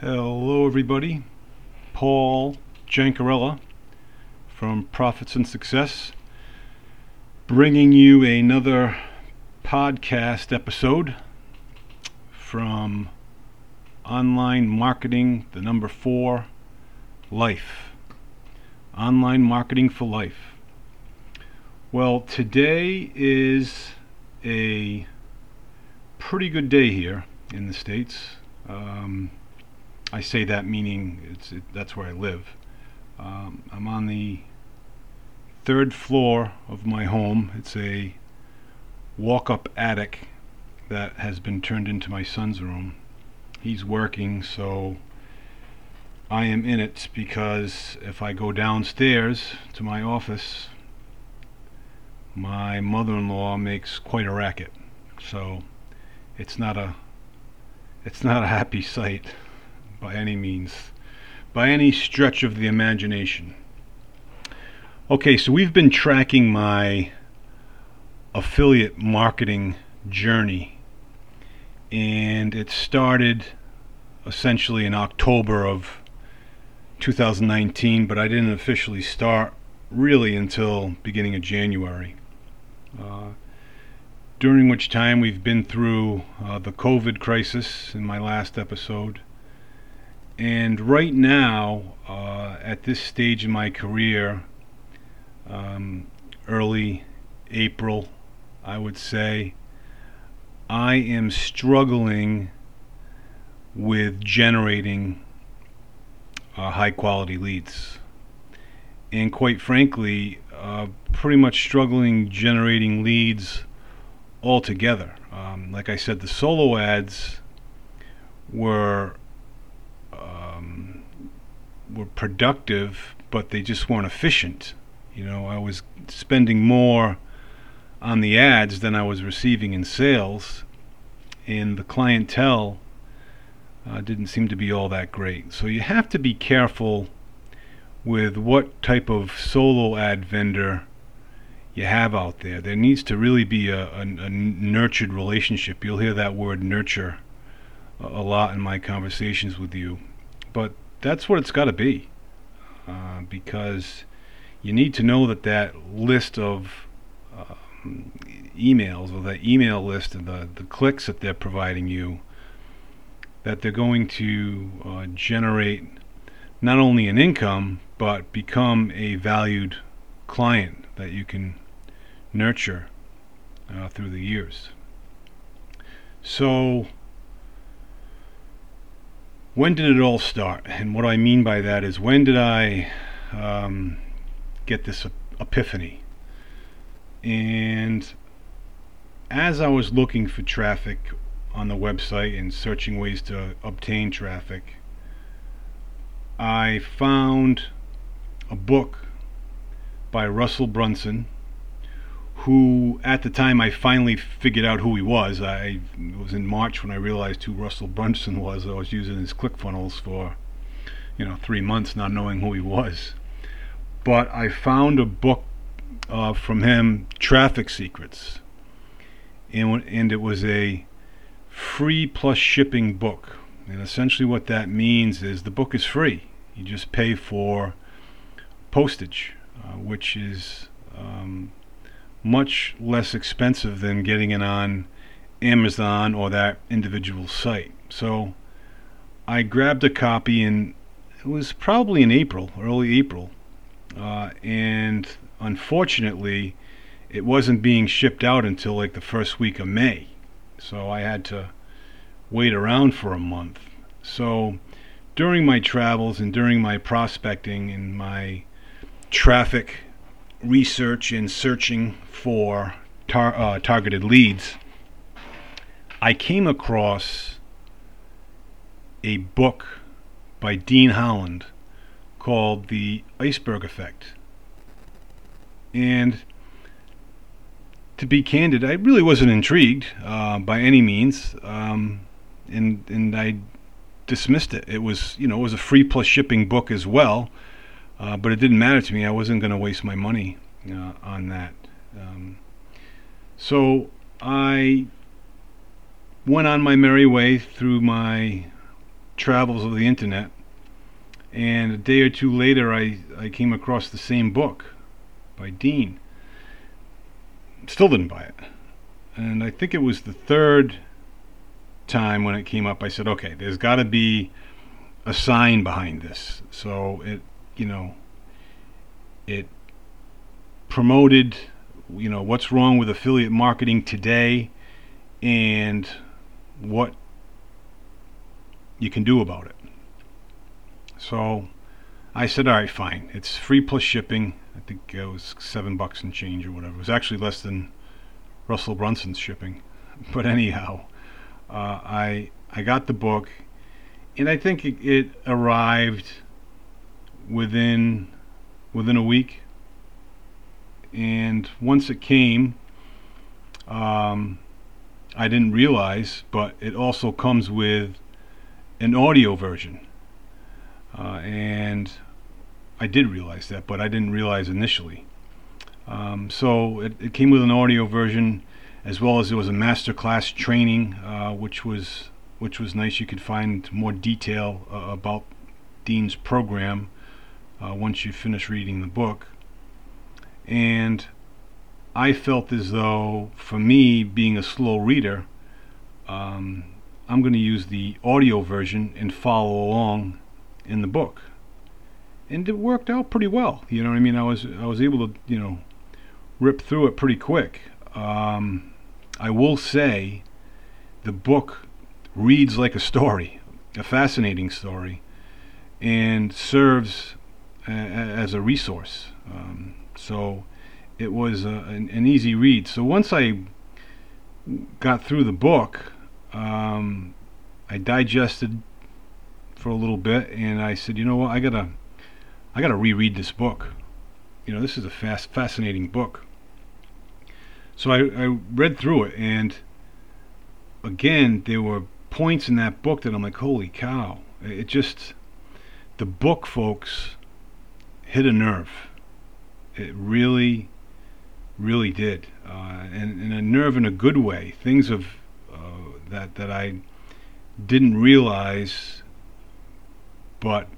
Hello, everybody. Paul Jancarella from Profits and Success, bringing you another podcast episode from Online Marketing, the number four, Life. Online Marketing for Life. Well, today is a pretty good day here in the States. Um, I say that meaning it's it, that's where I live. Um, I'm on the third floor of my home. It's a walk-up attic that has been turned into my son's room. He's working, so I am in it because if I go downstairs to my office, my mother-in-law makes quite a racket. So it's not a it's not a happy sight by any means, by any stretch of the imagination. Okay, so we've been tracking my affiliate marketing journey, and it started essentially in October of 2019, but I didn't officially start really until beginning of January. Uh, during which time we've been through uh, the COVID crisis in my last episode, and right now, uh, at this stage in my career, um, early April, I would say, I am struggling with generating uh, high quality leads. And quite frankly, uh, pretty much struggling generating leads altogether. Um, like I said, the solo ads were were productive, but they just weren't efficient. You know, I was spending more on the ads than I was receiving in sales, and the clientele uh, didn't seem to be all that great. So you have to be careful with what type of solo ad vendor you have out there. There needs to really be a, a, a nurtured relationship. You'll hear that word nurture a lot in my conversations with you. But that's what it's got to be. Uh, because you need to know that that list of um, emails or that email list and the, the clicks that they're providing you, that they're going to uh, generate not only an income, but become a valued client that you can nurture uh, through the years. So, when did it all start? And what I mean by that is when did I um, get this epiphany? And as I was looking for traffic on the website and searching ways to obtain traffic, I found a book by Russell Brunson who at the time I finally figured out who he was. I it was in March when I realized who Russell Brunson was. I was using his ClickFunnels for you know three months, not knowing who he was. But I found a book uh, from him, Traffic Secrets, and and it was a free plus shipping book. And essentially, what that means is the book is free. You just pay for postage, uh, which is um, much less expensive than getting it on Amazon or that individual site. So I grabbed a copy and it was probably in April, early April. Uh, and unfortunately, it wasn't being shipped out until like the first week of May. So I had to wait around for a month. So during my travels and during my prospecting and my traffic research and searching for tar- uh, targeted leads, I came across a book by Dean Holland called The Iceberg Effect. And to be candid, I really wasn't intrigued uh, by any means, um, and and I dismissed it. It was you know it was a free plus shipping book as well, uh, but it didn't matter to me. I wasn't going to waste my money uh, on that. Um, so I went on my merry way through my travels of the internet, and a day or two later, I, I came across the same book by Dean. Still didn't buy it. And I think it was the third time when it came up, I said, okay, there's got to be a sign behind this. So it, you know, it promoted, you know, what's wrong with affiliate marketing today and what you can do about it. So I said, all right, fine. It's free plus shipping. I think it was seven bucks and change or whatever. It was actually less than Russell Brunson's shipping. But anyhow, uh, I I got the book, and I think it, it arrived within within a week. And once it came, um, I didn't realize, but it also comes with an audio version. Uh, and I did realize that, but I didn't realize initially. Um, so it, it, came with an audio version, as well as it was a master class training, uh, which was which was nice. You could find more detail uh, about Dean's program uh, once you finish reading the book. And I felt as though, for me, being a slow reader, um, I'm going to use the audio version and follow along in the book. And it worked out pretty well. You know what I mean? I was I was able to you know rip through it pretty quick. Um, I will say, the book reads like a story, a fascinating story, and serves as a resource. Um, so it was a, an, an, easy read. So once I got through the book, um, I digested for a little bit, and I said, you know what, I gotta, I gotta reread this book. You know, this is a fast, fascinating book. So I, I read through it, and again, there were points in that book that I'm like, holy cow! It just, the book, folks, hit a nerve. It really, really did, uh, and, and a nerve in a good way. Things of uh, that that I didn't realize, but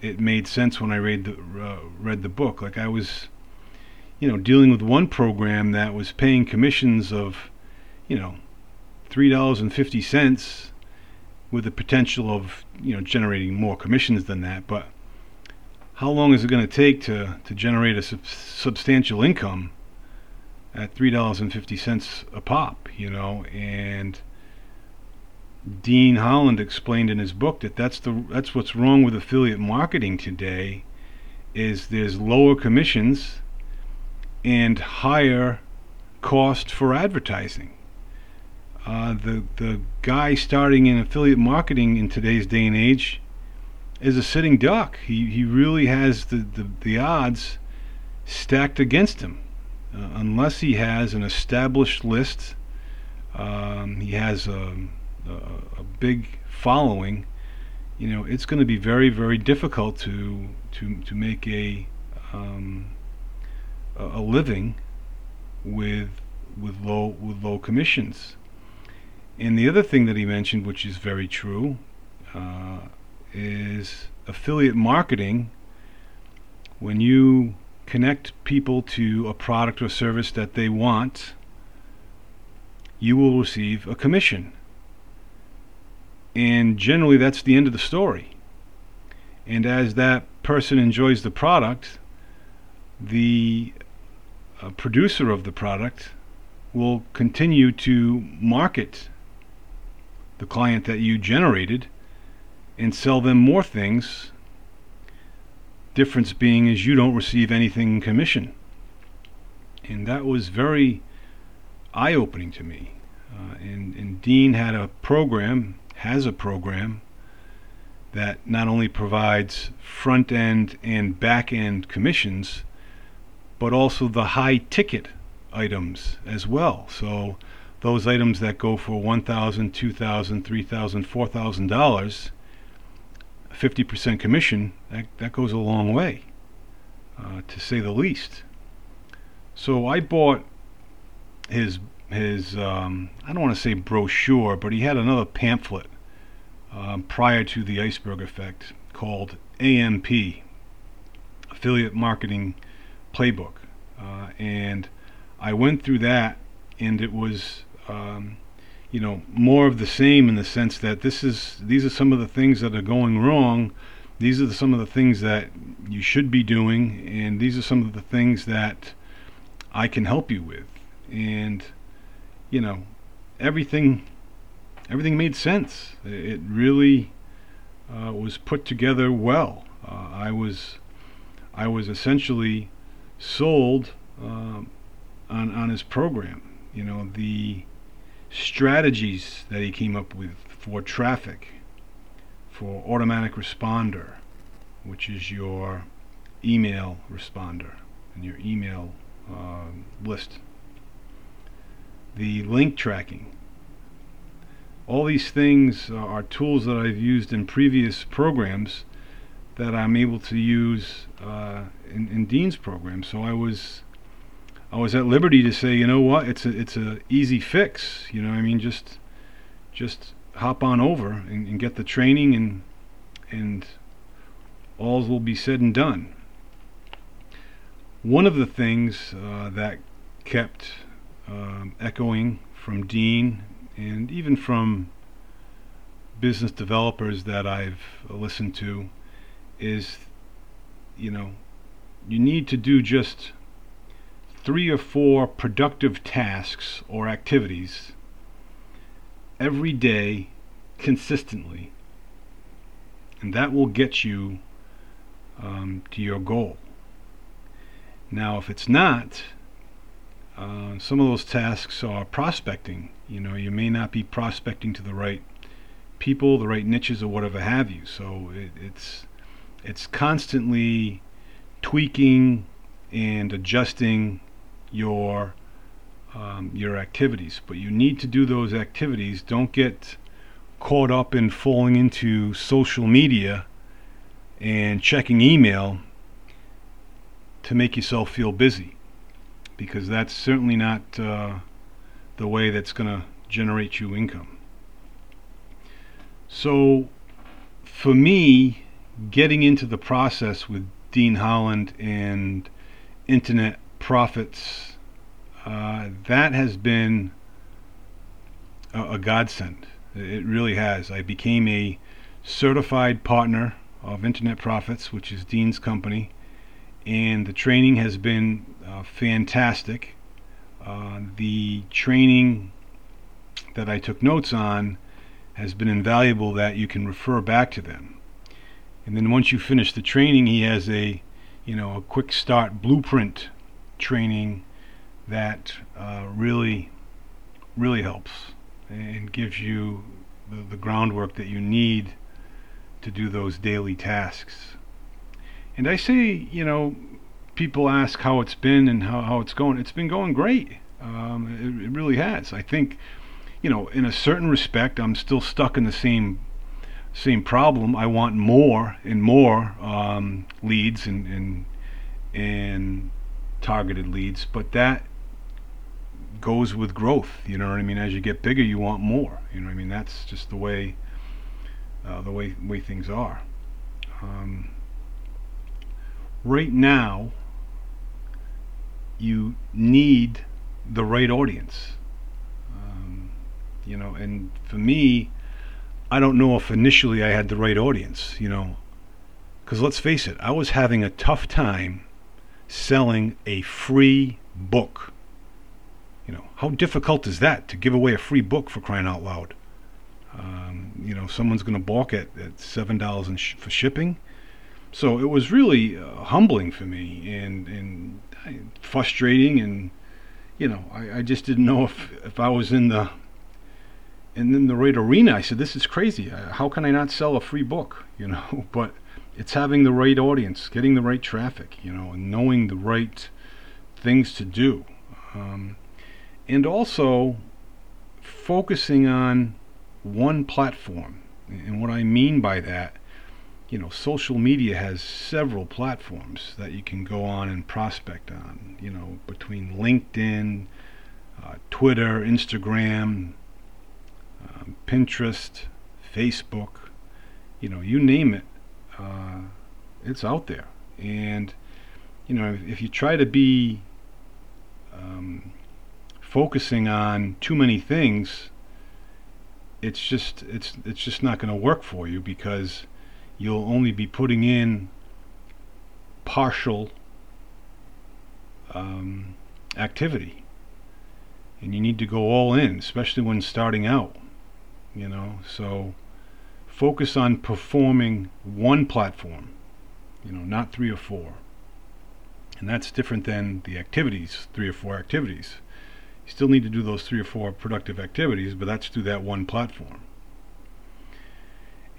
it made sense when I read the uh, read the book. Like I was, you know, dealing with one program that was paying commissions of, you know, three dollars and fifty cents, with the potential of you know generating more commissions than that. But how long is it going to take to to generate a sub- substantial income at three dollars and fifty cents a pop? You know, and Dean Holland explained in his book that that's the that's what's wrong with affiliate marketing today is there's lower commissions and higher cost for advertising. Uh, the the guy starting in affiliate marketing in today's day and age is a sitting duck. He he really has the, the, the odds stacked against him, uh, unless he has an established list. Um, he has a a, a big following, you know, it's going to be very, very difficult to to to make a um, a living with with low with low commissions. And the other thing that he mentioned, which is very true, uh, is affiliate marketing. When you connect people to a product or service that they want, you will receive a commission. And generally, that's the end of the story. And as that person enjoys the product, the uh, producer of the product will continue to market the client that you generated and sell them more things. Difference being is you don't receive anything in commission. And that was very eye opening to me. Uh, and, and Dean had a program has a program that not only provides front end and back end commissions, but also the high ticket items as well. So those items that go for $1,000, $2,000, $3,000, $4,000, 50% commission, that, that goes a long way, uh, to say the least. So I bought his his um, I don't want to say brochure, but he had another pamphlet um, prior to the iceberg effect called AMP, Affiliate Marketing Playbook. Uh, and I went through that, and it was, um, you know, more of the same in the sense that this is these are some of the things that are going wrong. These are the, some of the things that you should be doing, and these are some of the things that I can help you with. And you know, everything everything made sense. It really uh, was put together well. Uh, I was I was essentially sold um, on on his program. You know the strategies that he came up with for traffic, for automatic responder, which is your email responder and your email uh, list. The link tracking. All these things are tools that I've used in previous programs that I'm able to use uh, in, in Dean's program. So I was I was at liberty to say, you know what, it's a it's a easy fix. You know, I mean, just just hop on over and, and get the training, and and all will be said and done. One of the things uh, that kept um, echoing from Dean and even from business developers that I've listened to is, you know, you need to do just three or four productive tasks or activities every day consistently, and that will get you um, to your goal. Now, if it's not, uh, some of those tasks are prospecting. You know, you may not be prospecting to the right people, the right niches, or whatever have you. So it, it's it's constantly tweaking and adjusting your um, your activities. But you need to do those activities. Don't get caught up in falling into social media and checking email to make yourself feel busy, because that's certainly not uh, the way that's going to generate you income. So, for me, getting into the process with Dean Holland and internet profits, uh, that has been a, a godsend. It really has. I became a certified partner of Internet Profits, which is Dean's company, and the training has been uh, fantastic. Uh, the training that I took notes on has been invaluable that you can refer back to them. And then once you finish the training, he has a, you know, a quick start blueprint training that uh, really, really helps and gives you the, the groundwork that you need to do those daily tasks. And I say, you know, people ask how it's been and how, how it's going. It's been going great. Um, it, it really has. I think, you know, in a certain respect, I'm still stuck in the same same problem. I want more and more um, leads and, and and targeted leads, but that goes with growth. You know what I mean? As you get bigger, you want more. You know what I mean? That's just the way uh, the way way things are. Um, right now, you need the right audience. Um, you know, and for me, I don't know if initially I had the right audience. You know, because let's face it, I was having a tough time selling a free book. You know, how difficult is that to give away a free book for crying out loud? Um, you know, someone's going to balk at, at seven dollars sh- for shipping. So it was really uh, humbling for me and and frustrating, and you know, I, I just didn't know if if I was in the and in the right arena. I said, "This is crazy. Uh, how can I not sell a free book?" You know, but it's having the right audience, getting the right traffic, you know, and knowing the right things to do. Um, and also focusing on one platform. And what I mean by that, you know, social media has several platforms that you can go on and prospect on, you know, between LinkedIn, uh, Twitter, Instagram, um, Pinterest, Facebook, you know, you name it, uh, it's out there. And you know, if, if you try to be um, focusing on too many things, it's just it's it's just not going to work for you because you'll only be putting in partial um, activity, and you need to go all in, especially when starting out. You know, so focus on performing one platform. You know, not three or four. And that's different than the activities, three or four activities. You still need to do those three or four productive activities, but that's through that one platform.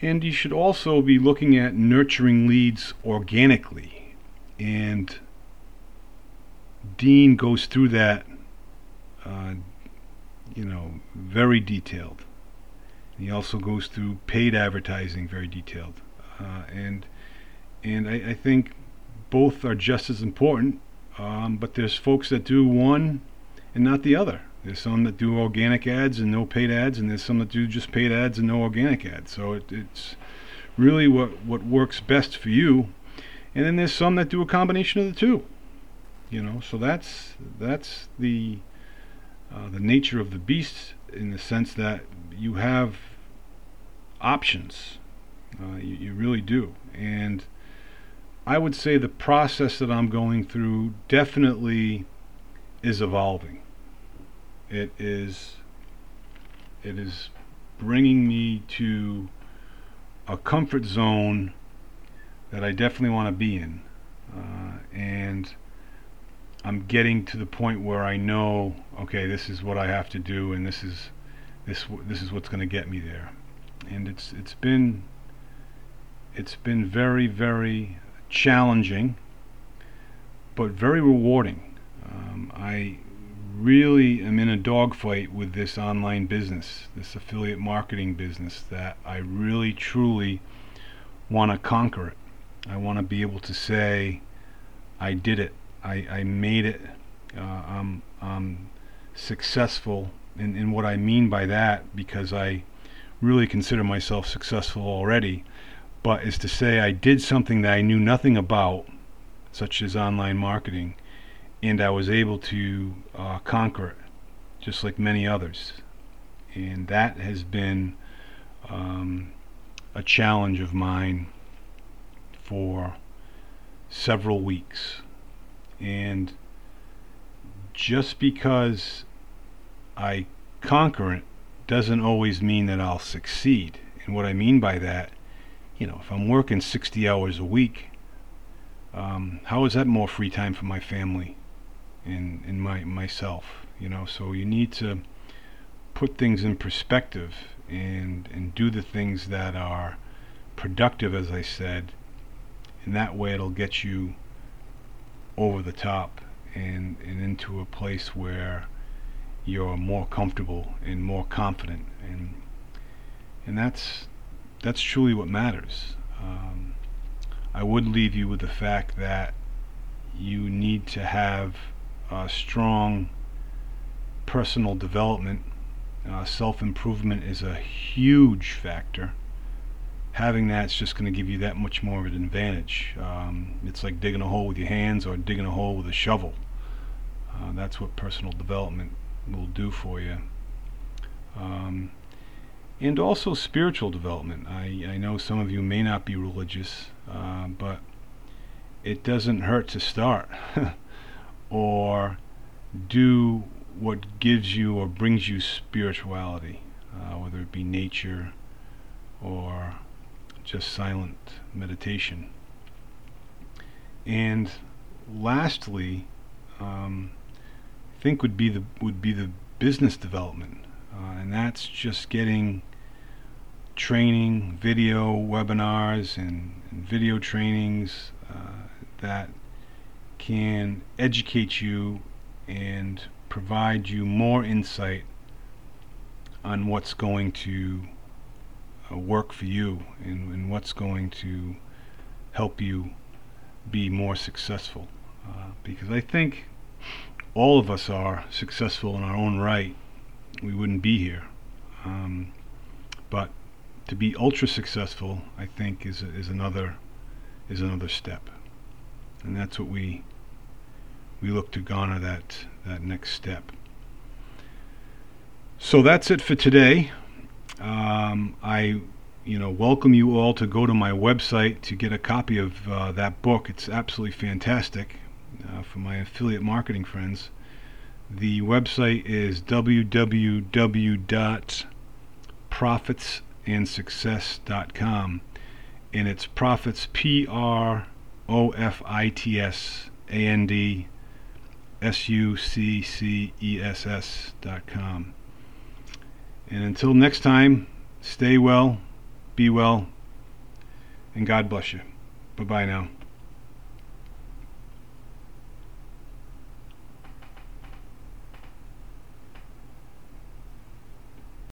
And you should also be looking at nurturing leads organically. And Dean goes through that, uh, you know, very detailed. He also goes through paid advertising very detailed. Uh, and and I, I think both are just as important. Um, but there's folks that do one and not the other. There's some that do organic ads and no paid ads, and there's some that do just paid ads and no organic ads. So it, it's really what what works best for you. And then there's some that do a combination of the two. You know, so that's that's the uh, the nature of the beast in the sense that you have options. Uh, you, you really do, and I would say the process that I'm going through definitely is evolving. It is it is bringing me to a comfort zone that I definitely want to be in, uh, and I'm getting to the point where I know, okay, this is what I have to do, and this is this this is what's going to get me there, and it's it's been it's been very very challenging, but very rewarding. Um, I really am in a dogfight with this online business, this affiliate marketing business, that I really truly want to conquer it. I want to be able to say, I did it. I, I made it. Uh, I'm, I'm successful. in in what I mean by that, because I really consider myself successful already, but is to say I did something that I knew nothing about, such as online marketing, and I was able to uh, conquer it, just like many others. And that has been um, a challenge of mine for several weeks. And just because I conquer it doesn't always mean that I'll succeed. And what I mean by that you know, if I'm working 60 hours a week, um, how is that more free time for my family and, and my myself? You know, so you need to put things in perspective and and do the things that are productive, as I said, and that way it'll get you over the top and, and into a place where you're more comfortable and more confident and and that's that's truly what matters. Um, I would leave you with the fact that you need to have a strong personal development. Uh, Self improvement is a huge factor. Having that's just going to give you that much more of an advantage. Um, it's like digging a hole with your hands or digging a hole with a shovel. Uh, that's what personal development will do for you. Um, and also spiritual development. I, I know some of you may not be religious, uh, but it doesn't hurt to start or do what gives you or brings you spirituality, uh, whether it be nature or just silent meditation. And lastly, um, think would be the would be the business development, uh, and that's just getting training, video webinars, and, and video trainings uh, that can educate you and provide you more insight on what's going to uh, work for you and, and, what's going to help you be more successful. Uh, because I think all of us are successful in our own right. We wouldn't be here. Um, but to be ultra successful, I think is is another is another step, and that's what we we look to garner that that next step. So that's it for today. Um, I you know welcome you all to go to my website to get a copy of uh, that book. It's absolutely fantastic uh, for my affiliate marketing friends. The website is www.profitsandsuccess.com and it's profits P R O F I T S A N D S U C C E S S dot com. And until next time, stay well, be well, and God bless you. Bye bye now.